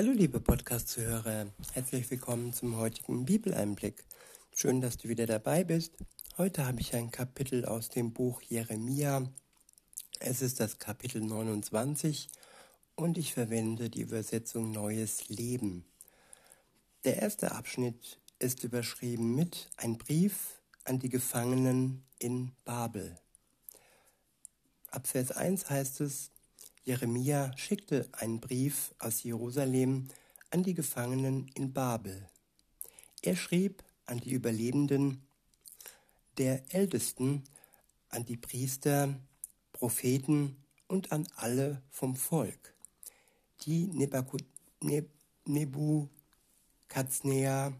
Hallo liebe Podcast-Zuhörer, herzlich willkommen zum heutigen Bibeleinblick. Schön, dass du wieder dabei bist. Heute habe ich ein Kapitel aus dem Buch Jeremia. Es ist das Kapitel 29 und ich verwende die Übersetzung Neues Leben. Der erste Abschnitt ist überschrieben mit Ein Brief an die Gefangenen in Babel. Ab Vers 1 heißt es, Jeremia schickte einen Brief aus Jerusalem an die Gefangenen in Babel. Er schrieb an die Überlebenden der Ältesten, an die Priester, Propheten und an alle vom Volk, die Nebukadnezar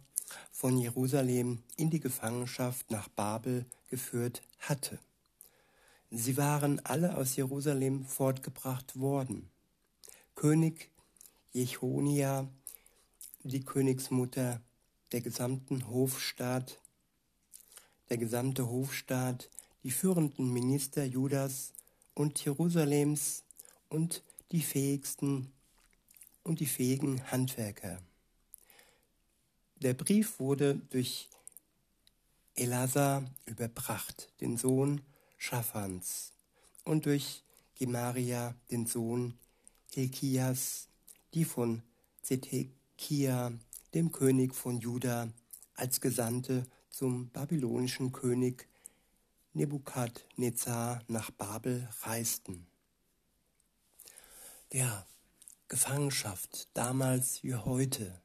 von Jerusalem in die Gefangenschaft nach Babel geführt hatte. Sie waren alle aus Jerusalem fortgebracht worden. König Jechonia, die Königsmutter, der gesamten Hofstaat, der gesamte Hofstaat, die führenden Minister Judas und Jerusalems und die fähigsten und die fähigen Handwerker. Der Brief wurde durch Elazar überbracht, den Sohn Schaffans und durch Gemaria, den Sohn Hilkias, die von Zedekia, dem König von Juda, als Gesandte zum babylonischen König Nebukadnezar nach Babel reisten. Ja, Gefangenschaft, damals wie heute,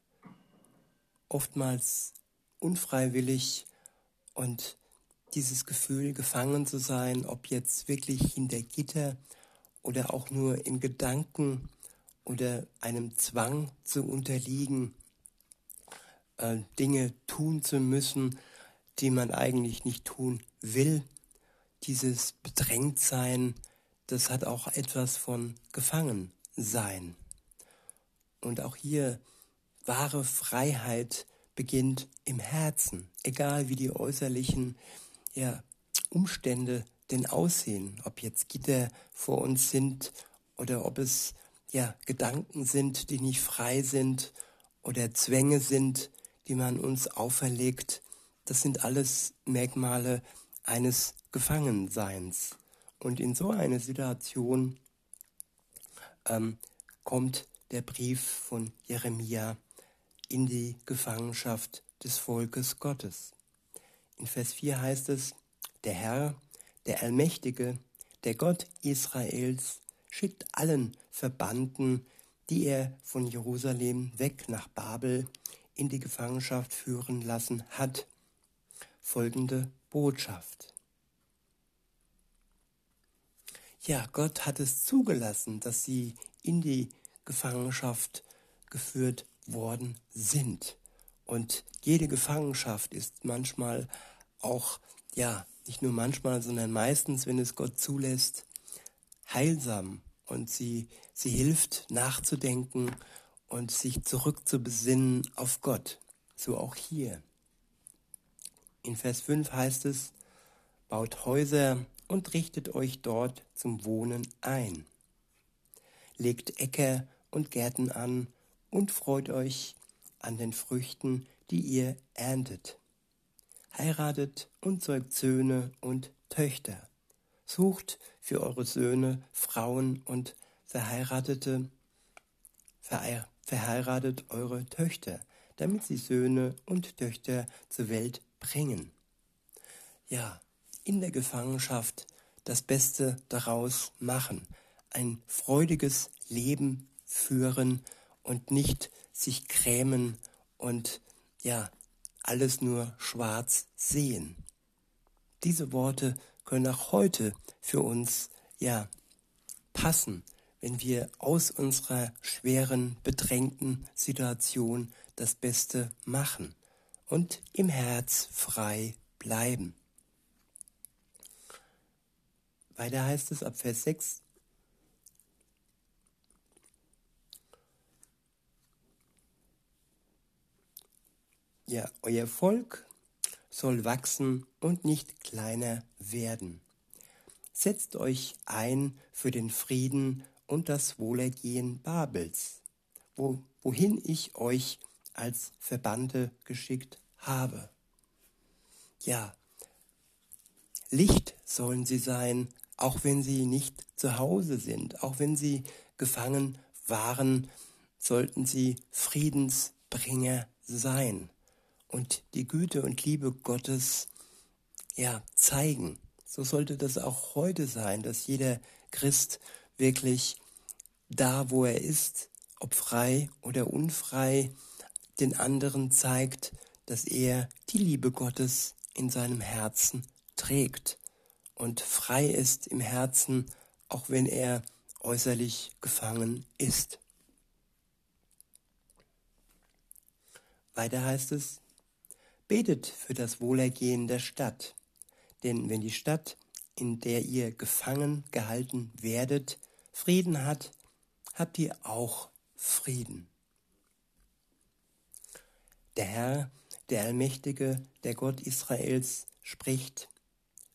oftmals unfreiwillig und dieses Gefühl, gefangen zu sein, ob jetzt wirklich hinter Gitter oder auch nur in Gedanken oder einem Zwang zu unterliegen, äh, Dinge tun zu müssen, die man eigentlich nicht tun will. Dieses Bedrängtsein, das hat auch etwas von Gefangensein. Und auch hier wahre Freiheit beginnt im Herzen, egal wie die äußerlichen ja, Umstände denn aussehen, ob jetzt Gitter vor uns sind oder ob es ja Gedanken sind, die nicht frei sind oder Zwänge sind, die man uns auferlegt. Das sind alles Merkmale eines Gefangenseins. Und in so eine Situation ähm, kommt der Brief von Jeremia in die Gefangenschaft des Volkes Gottes. In Vers 4 heißt es, der Herr, der Allmächtige, der Gott Israels, schickt allen Verbannten, die er von Jerusalem weg nach Babel in die Gefangenschaft führen lassen hat, folgende Botschaft. Ja, Gott hat es zugelassen, dass sie in die Gefangenschaft geführt worden sind. Und jede Gefangenschaft ist manchmal auch, ja, nicht nur manchmal, sondern meistens, wenn es Gott zulässt, heilsam und sie, sie hilft nachzudenken und sich zurückzubesinnen auf Gott. So auch hier. In Vers 5 heißt es, baut Häuser und richtet euch dort zum Wohnen ein. Legt Äcker und Gärten an und freut euch an den Früchten, die ihr erntet. Heiratet und zeugt Söhne und Töchter. Sucht für eure Söhne Frauen und verheiratete, ver, verheiratet eure Töchter, damit sie Söhne und Töchter zur Welt bringen. Ja, in der Gefangenschaft das Beste daraus machen, ein freudiges Leben führen und nicht sich grämen und ja, alles nur schwarz sehen. Diese Worte können auch heute für uns ja passen, wenn wir aus unserer schweren, bedrängten Situation das Beste machen und im Herz frei bleiben. Weiter heißt es ab Vers 6, Ja, euer Volk soll wachsen und nicht kleiner werden. Setzt euch ein für den Frieden und das Wohlergehen Babels. wo, wohin ich euch als Verbannte geschickt habe. Ja, Licht sollen sie sein, auch wenn sie nicht zu Hause sind, auch wenn sie gefangen waren, sollten sie Friedensbringer sein und die Güte und Liebe Gottes ja zeigen. So sollte das auch heute sein, dass jeder Christ wirklich da, wo er ist, ob frei oder unfrei, den anderen zeigt, dass er die Liebe Gottes in seinem Herzen trägt und frei ist im Herzen, auch wenn er äußerlich gefangen ist. Weiter heißt es, betet für das Wohlergehen der Stadt, denn wenn die Stadt, in der ihr gefangen gehalten werdet, Frieden hat, habt ihr auch Frieden. Der Herr, der Allmächtige, der Gott Israels, spricht,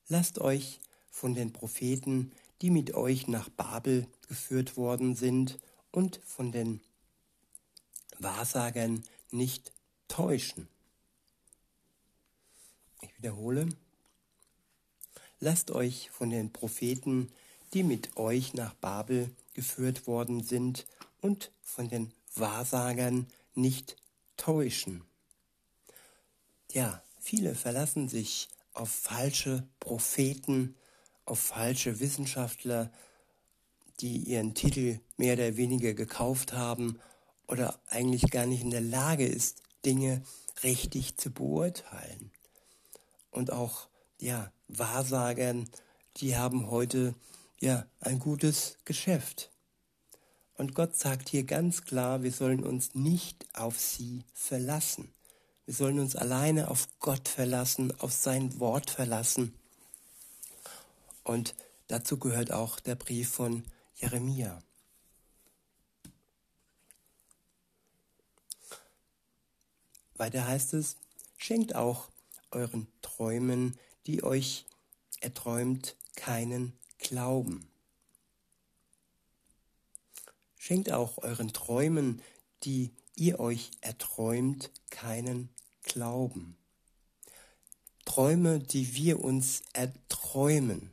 lasst euch von den Propheten, die mit euch nach Babel geführt worden sind, und von den Wahrsagern nicht täuschen. Ich wiederhole, lasst euch von den Propheten, die mit euch nach Babel geführt worden sind, und von den Wahrsagern nicht täuschen. Ja, viele verlassen sich auf falsche Propheten, auf falsche Wissenschaftler, die ihren Titel mehr oder weniger gekauft haben oder eigentlich gar nicht in der Lage ist, Dinge richtig zu beurteilen. Und auch, ja, Wahrsagern, die haben heute, ja, ein gutes Geschäft. Und Gott sagt hier ganz klar, wir sollen uns nicht auf sie verlassen. Wir sollen uns alleine auf Gott verlassen, auf sein Wort verlassen. Und dazu gehört auch der Brief von Jeremia. Weiter heißt es, schenkt auch euren Träumen, die euch erträumt, keinen Glauben. Schenkt auch euren Träumen, die ihr euch erträumt, keinen Glauben. Träume, die wir uns erträumen.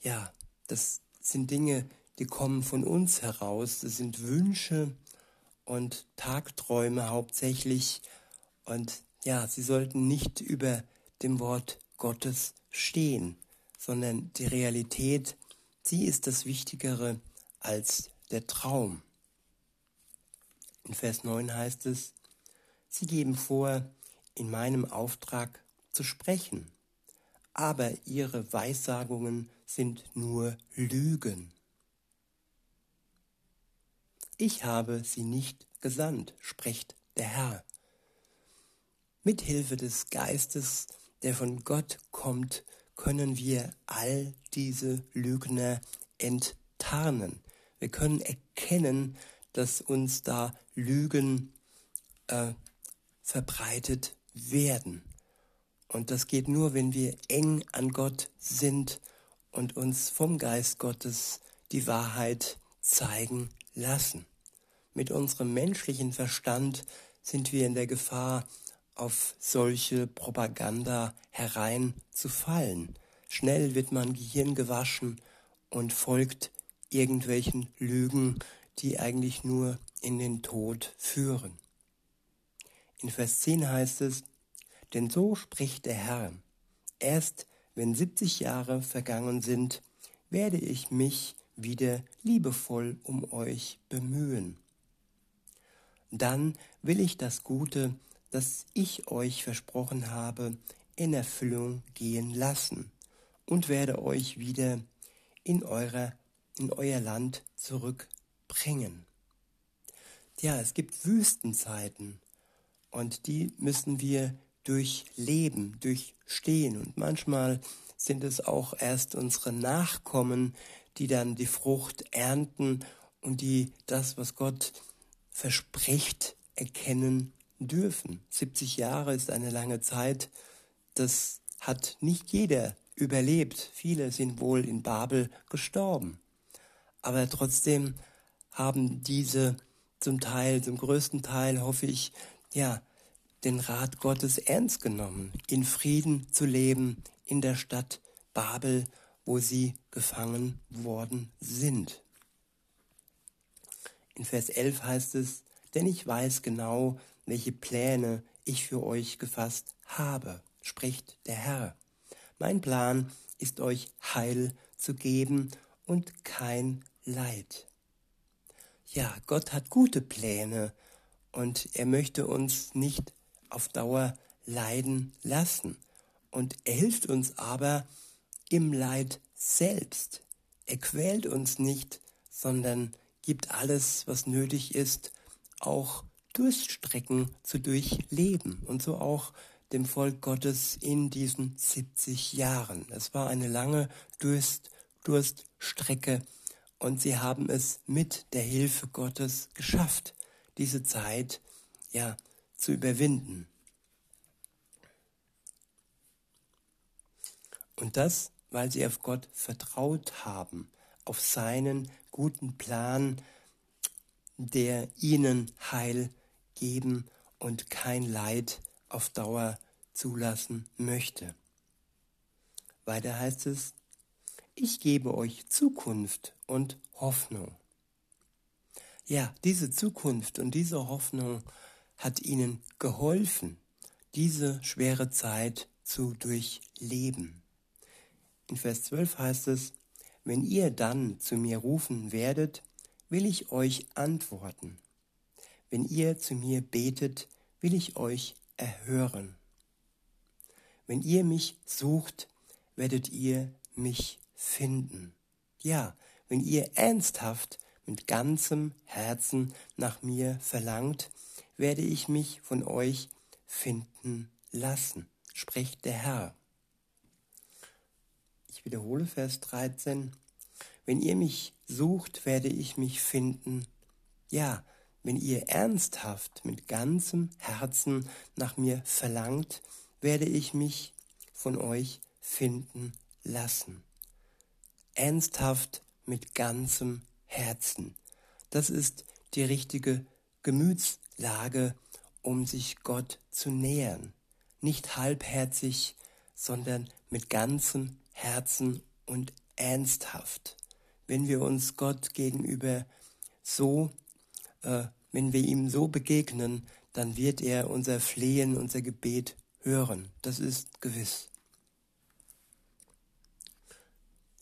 Ja, das sind Dinge, die kommen von uns heraus. Das sind Wünsche und Tagträume hauptsächlich. Und ja, sie sollten nicht über dem Wort Gottes stehen, sondern die Realität, sie ist das Wichtigere als der Traum. In Vers 9 heißt es, Sie geben vor, in meinem Auftrag zu sprechen, aber ihre Weissagungen sind nur Lügen. Ich habe sie nicht gesandt, spricht der Herr. Mit Hilfe des Geistes, der von Gott kommt, können wir all diese Lügner enttarnen. Wir können erkennen, dass uns da Lügen äh, verbreitet werden. Und das geht nur, wenn wir eng an Gott sind und uns vom Geist Gottes die Wahrheit zeigen lassen. Mit unserem menschlichen Verstand sind wir in der Gefahr, auf solche Propaganda hereinzufallen. Schnell wird man Gehirn gewaschen und folgt irgendwelchen Lügen, die eigentlich nur in den Tod führen. In Vers 10 heißt es, denn so spricht der Herr, erst wenn 70 Jahre vergangen sind, werde ich mich wieder liebevoll um euch bemühen. Dann will ich das Gute, das ich euch versprochen habe, in Erfüllung gehen lassen und werde euch wieder in, eurer, in euer Land zurückbringen. Ja, es gibt Wüstenzeiten und die müssen wir durchleben, durchstehen. Und manchmal sind es auch erst unsere Nachkommen, die dann die Frucht ernten und die das, was Gott verspricht, erkennen dürfen. 70 Jahre ist eine lange Zeit. Das hat nicht jeder überlebt. Viele sind wohl in Babel gestorben. Aber trotzdem haben diese zum Teil, zum größten Teil hoffe ich, ja, den Rat Gottes ernst genommen, in Frieden zu leben in der Stadt Babel, wo sie gefangen worden sind. In Vers 11 heißt es, denn ich weiß genau, welche Pläne ich für euch gefasst habe, spricht der Herr. Mein Plan ist euch Heil zu geben und kein Leid. Ja, Gott hat gute Pläne und er möchte uns nicht auf Dauer leiden lassen. Und er hilft uns aber im Leid selbst. Er quält uns nicht, sondern gibt alles, was nötig ist, auch Durststrecken zu durchleben und so auch dem Volk Gottes in diesen 70 Jahren. Es war eine lange Durst, Durststrecke und sie haben es mit der Hilfe Gottes geschafft, diese Zeit ja zu überwinden. Und das, weil sie auf Gott vertraut haben, auf seinen guten Plan, der ihnen Heil geben und kein Leid auf Dauer zulassen möchte. Weiter heißt es, ich gebe euch Zukunft und Hoffnung. Ja, diese Zukunft und diese Hoffnung hat ihnen geholfen, diese schwere Zeit zu durchleben. In Vers 12 heißt es, wenn ihr dann zu mir rufen werdet, will ich euch antworten. Wenn ihr zu mir betet, will ich euch erhören. Wenn ihr mich sucht, werdet ihr mich finden. Ja, wenn ihr ernsthaft mit ganzem Herzen nach mir verlangt, werde ich mich von euch finden lassen, spricht der Herr. Ich wiederhole Vers 13. Wenn ihr mich sucht, werde ich mich finden. Ja, wenn ihr ernsthaft mit ganzem Herzen nach mir verlangt, werde ich mich von euch finden lassen. Ernsthaft mit ganzem Herzen. Das ist die richtige Gemütslage, um sich Gott zu nähern. Nicht halbherzig, sondern mit ganzem Herzen und ernsthaft. Wenn wir uns Gott gegenüber so, wenn wir ihm so begegnen, dann wird er unser Flehen, unser Gebet hören. Das ist gewiss.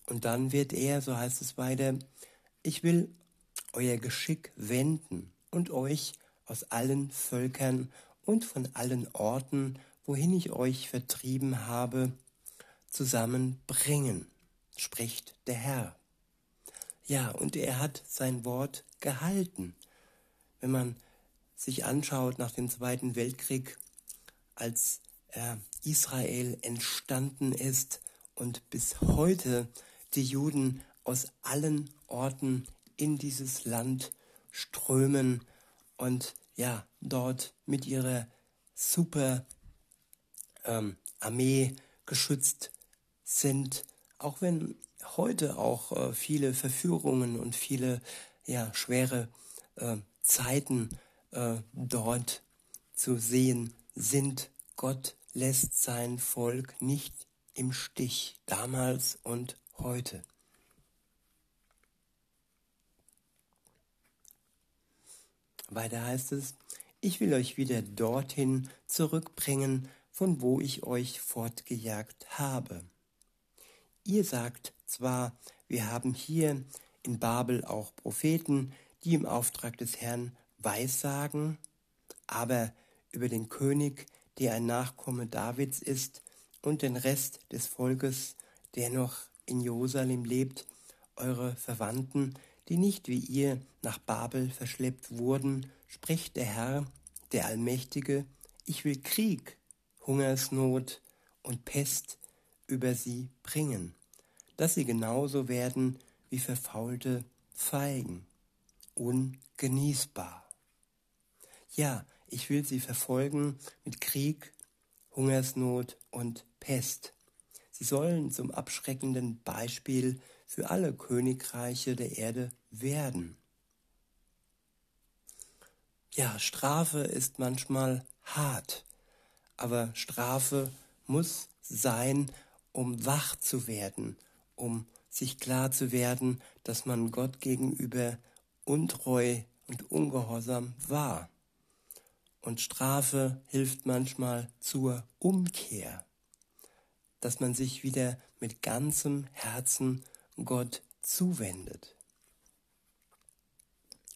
Und dann wird er, so heißt es weiter, ich will euer Geschick wenden und euch aus allen Völkern und von allen Orten, wohin ich euch vertrieben habe, zusammenbringen, spricht der Herr. Ja, und er hat sein Wort gehalten. Wenn man sich anschaut nach dem Zweiten Weltkrieg, als äh, Israel entstanden ist und bis heute die Juden aus allen Orten in dieses Land strömen und ja, dort mit ihrer super ähm, Armee geschützt sind, auch wenn heute auch äh, viele Verführungen und viele ja, schwere äh, Zeiten äh, dort zu sehen sind. Gott lässt sein Volk nicht im Stich, damals und heute. Weiter heißt es, ich will euch wieder dorthin zurückbringen, von wo ich euch fortgejagt habe. Ihr sagt zwar, wir haben hier in Babel auch Propheten, die im Auftrag des Herrn Weissagen, aber über den König, der ein Nachkomme Davids ist, und den Rest des Volkes, der noch in Jerusalem lebt, eure Verwandten, die nicht wie ihr nach Babel verschleppt wurden, spricht der Herr, der Allmächtige, ich will Krieg, Hungersnot und Pest über sie bringen, dass sie genauso werden wie verfaulte Feigen, ungenießbar. Ja, ich will sie verfolgen mit Krieg, Hungersnot und Pest. Sie sollen zum abschreckenden Beispiel für alle Königreiche der Erde werden. ja, Strafe ist manchmal hart, aber Strafe muss sein, um wach zu werden, um sich klar zu werden, dass man Gott gegenüber untreu und ungehorsam war. Und Strafe hilft manchmal zur Umkehr, dass man sich wieder mit ganzem Herzen Gott zuwendet.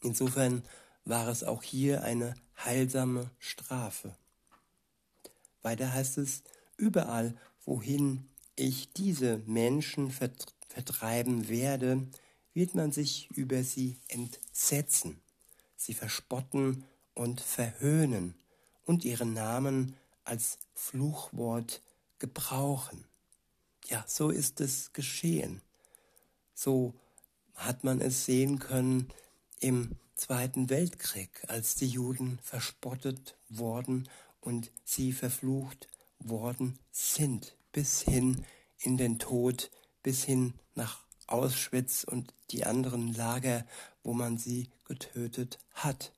Insofern war es auch hier eine heilsame Strafe. Weiter heißt es, überall, wohin ich diese Menschen vertreiben werde, wird man sich über sie entsetzen, sie verspotten und verhöhnen und ihren Namen als Fluchwort gebrauchen. Ja, so ist es geschehen. So hat man es sehen können im Zweiten Weltkrieg, als die Juden verspottet worden und sie verflucht worden sind, bis hin in den Tod, bis hin nach Auschwitz und die anderen Lager, wo man sie getötet hat.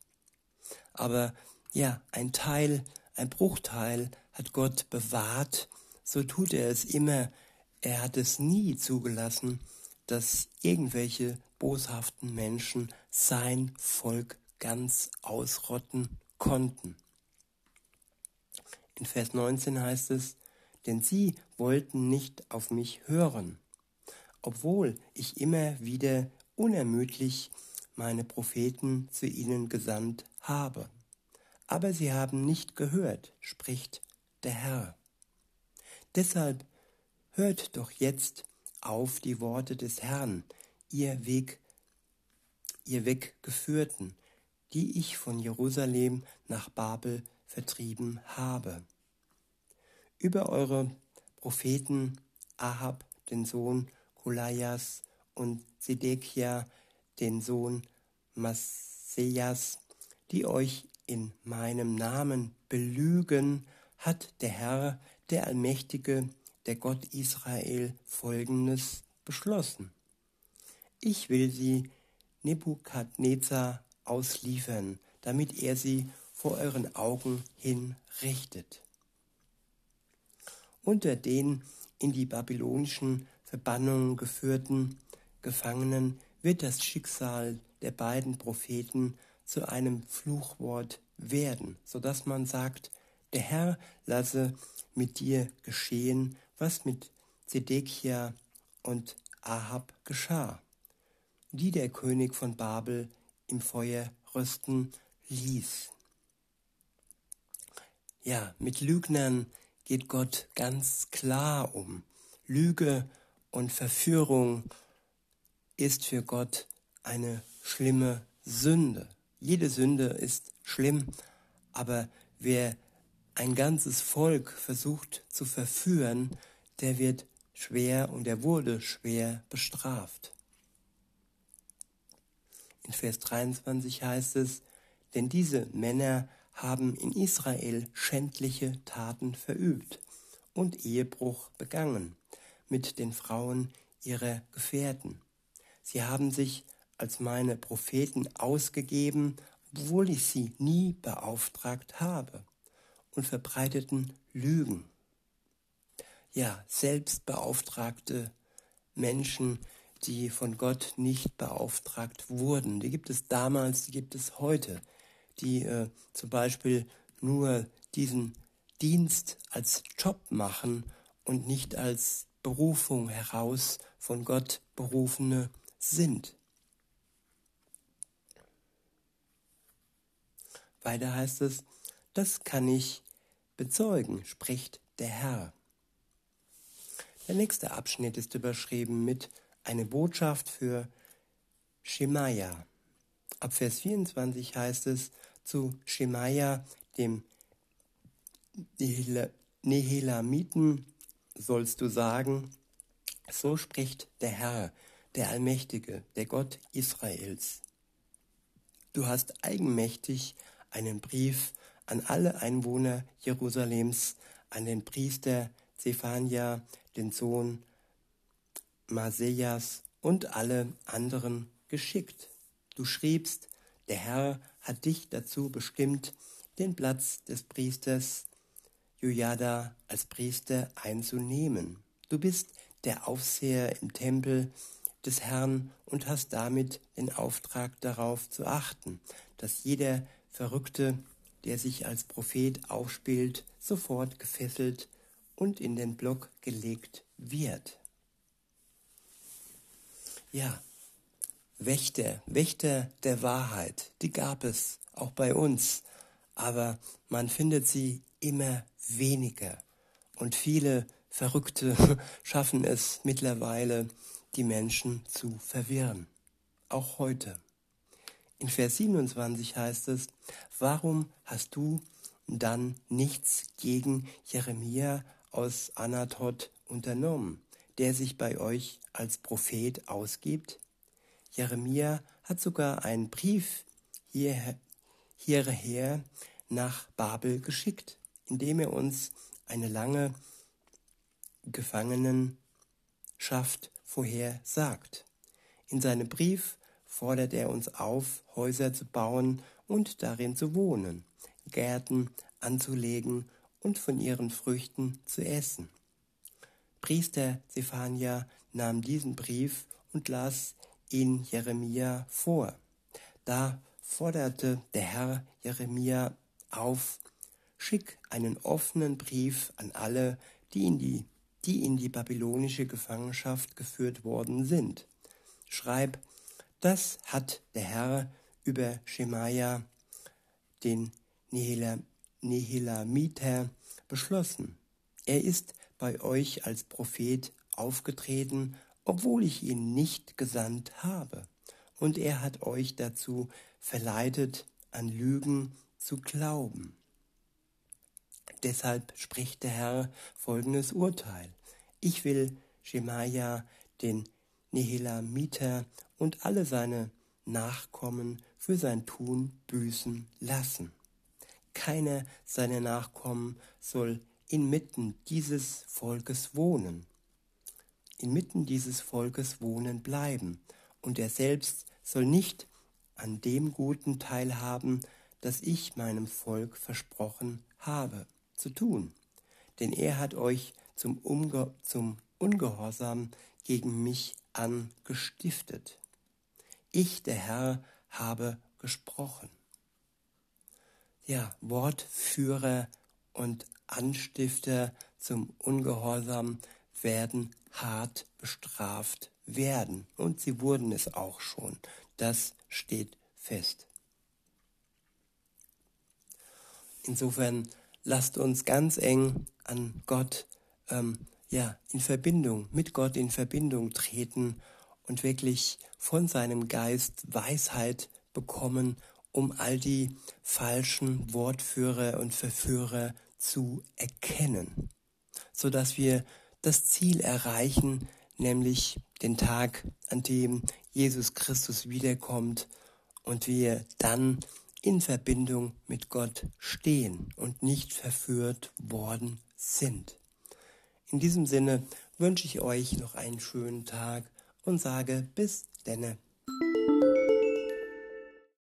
Aber ja, ein Teil, ein Bruchteil hat Gott bewahrt, so tut er es immer. Er hat es nie zugelassen, dass irgendwelche boshaften Menschen sein Volk ganz ausrotten konnten. In Vers 19 heißt es, denn sie wollten nicht auf mich hören, obwohl ich immer wieder unermüdlich meine Propheten zu ihnen gesandt habe. Aber sie haben nicht gehört, spricht der Herr. Deshalb hört doch jetzt auf die Worte des Herrn, ihr Weg, ihr Weggeführten, die ich von Jerusalem nach Babel vertrieben habe. Über eure Propheten Ahab, den Sohn Kolajas, und Sedekia, den Sohn Masejas, die euch in meinem Namen belügen, hat der Herr, der Allmächtige, der Gott Israel, folgendes beschlossen. Ich will sie Nebukadnezar ausliefern, damit er sie vor euren Augen hinrichtet. Unter den in die babylonischen Verbannungen geführten Gefangenen wird das Schicksal der beiden Propheten zu einem Fluchwort werden, so dass man sagt, der Herr lasse mit dir geschehen, was mit Zedekia und Ahab geschah, die der König von Babel im Feuer rösten ließ. Ja, mit Lügnern geht Gott ganz klar um. Lüge und Verführung ist für Gott eine schlimme Sünde. Jede Sünde ist schlimm, aber wer ein ganzes Volk versucht zu verführen, der wird schwer und er wurde schwer bestraft. In Vers 23 heißt es, denn diese Männer haben in Israel schändliche Taten verübt und Ehebruch begangen mit den Frauen ihrer Gefährten. Sie haben sich als meine Propheten ausgegeben, obwohl ich sie nie beauftragt habe, und verbreiteten Lügen. Ja, selbstbeauftragte Menschen, die von Gott nicht beauftragt wurden. Die gibt es damals, die gibt es heute, die äh, zum Beispiel nur diesen Dienst als Job machen und nicht als Berufung heraus von Gott berufene sind. Weiter heißt es, das kann ich bezeugen, spricht der Herr. Der nächste Abschnitt ist überschrieben mit eine Botschaft für Schemaja. Ab Vers 24 heißt es zu Schemaja, dem Nehelamiten, sollst du sagen, so spricht der Herr, der Allmächtige, der Gott Israels. Du hast eigenmächtig einen Brief an alle Einwohner Jerusalems, an den Priester Zephania, den Sohn Masejas und alle anderen geschickt. Du schriebst, der Herr hat dich dazu bestimmt, den Platz des Priesters Jojada als Priester einzunehmen. Du bist der Aufseher im Tempel des Herrn und hast damit den Auftrag darauf zu achten, dass jeder Verrückte, der sich als Prophet aufspielt, sofort gefesselt und in den Block gelegt wird. Ja, Wächter, Wächter der Wahrheit, die gab es auch bei uns, aber man findet sie immer weniger. Und viele Verrückte schaffen es mittlerweile, die Menschen zu verwirren. Auch heute. In Vers 27 heißt es, warum hast du dann nichts gegen Jeremia aus Anatot unternommen, der sich bei euch als Prophet ausgibt? Jeremia hat sogar einen Brief hierher, hierher nach Babel geschickt, indem er uns eine lange Gefangenenschaft vorhersagt. In seinem Brief fordert er uns auf, Häuser zu bauen und darin zu wohnen, Gärten anzulegen und von ihren Früchten zu essen. Priester Zephania nahm diesen Brief und las ihn Jeremia vor. Da forderte der Herr Jeremia auf, schick einen offenen Brief an alle, die in die, die in die babylonische Gefangenschaft geführt worden sind. Schreib, das hat der Herr über Schemaja, den Nehelamiter, beschlossen. Er ist bei euch als Prophet aufgetreten obwohl ich ihn nicht gesandt habe. Und er hat euch dazu verleitet, an Lügen zu glauben. Deshalb spricht der Herr folgendes Urteil. Ich will Schemaja, den Nehelamiter und alle seine Nachkommen für sein Tun büßen lassen. Keiner seiner Nachkommen soll inmitten dieses Volkes wohnen inmitten dieses Volkes wohnen bleiben, und er selbst soll nicht an dem guten teilhaben, das ich meinem Volk versprochen habe zu tun. Denn er hat euch zum, Umge zum Ungehorsam gegen mich angestiftet. Ich, der Herr, habe gesprochen. Ja, Wortführer und Anstifter zum Ungehorsam werden hart bestraft werden. Und sie wurden es auch schon. Das steht fest. Insofern lasst uns ganz eng an Gott, ähm, ja, in Verbindung, mit Gott in Verbindung treten und wirklich von seinem Geist Weisheit bekommen, um all die falschen Wortführer und Verführer zu erkennen, so dass wir das Ziel erreichen, nämlich den Tag, an dem Jesus Christus wiederkommt und wir dann in Verbindung mit Gott stehen und nicht verführt worden sind. In diesem Sinne wünsche ich euch noch einen schönen Tag und sage bis denne.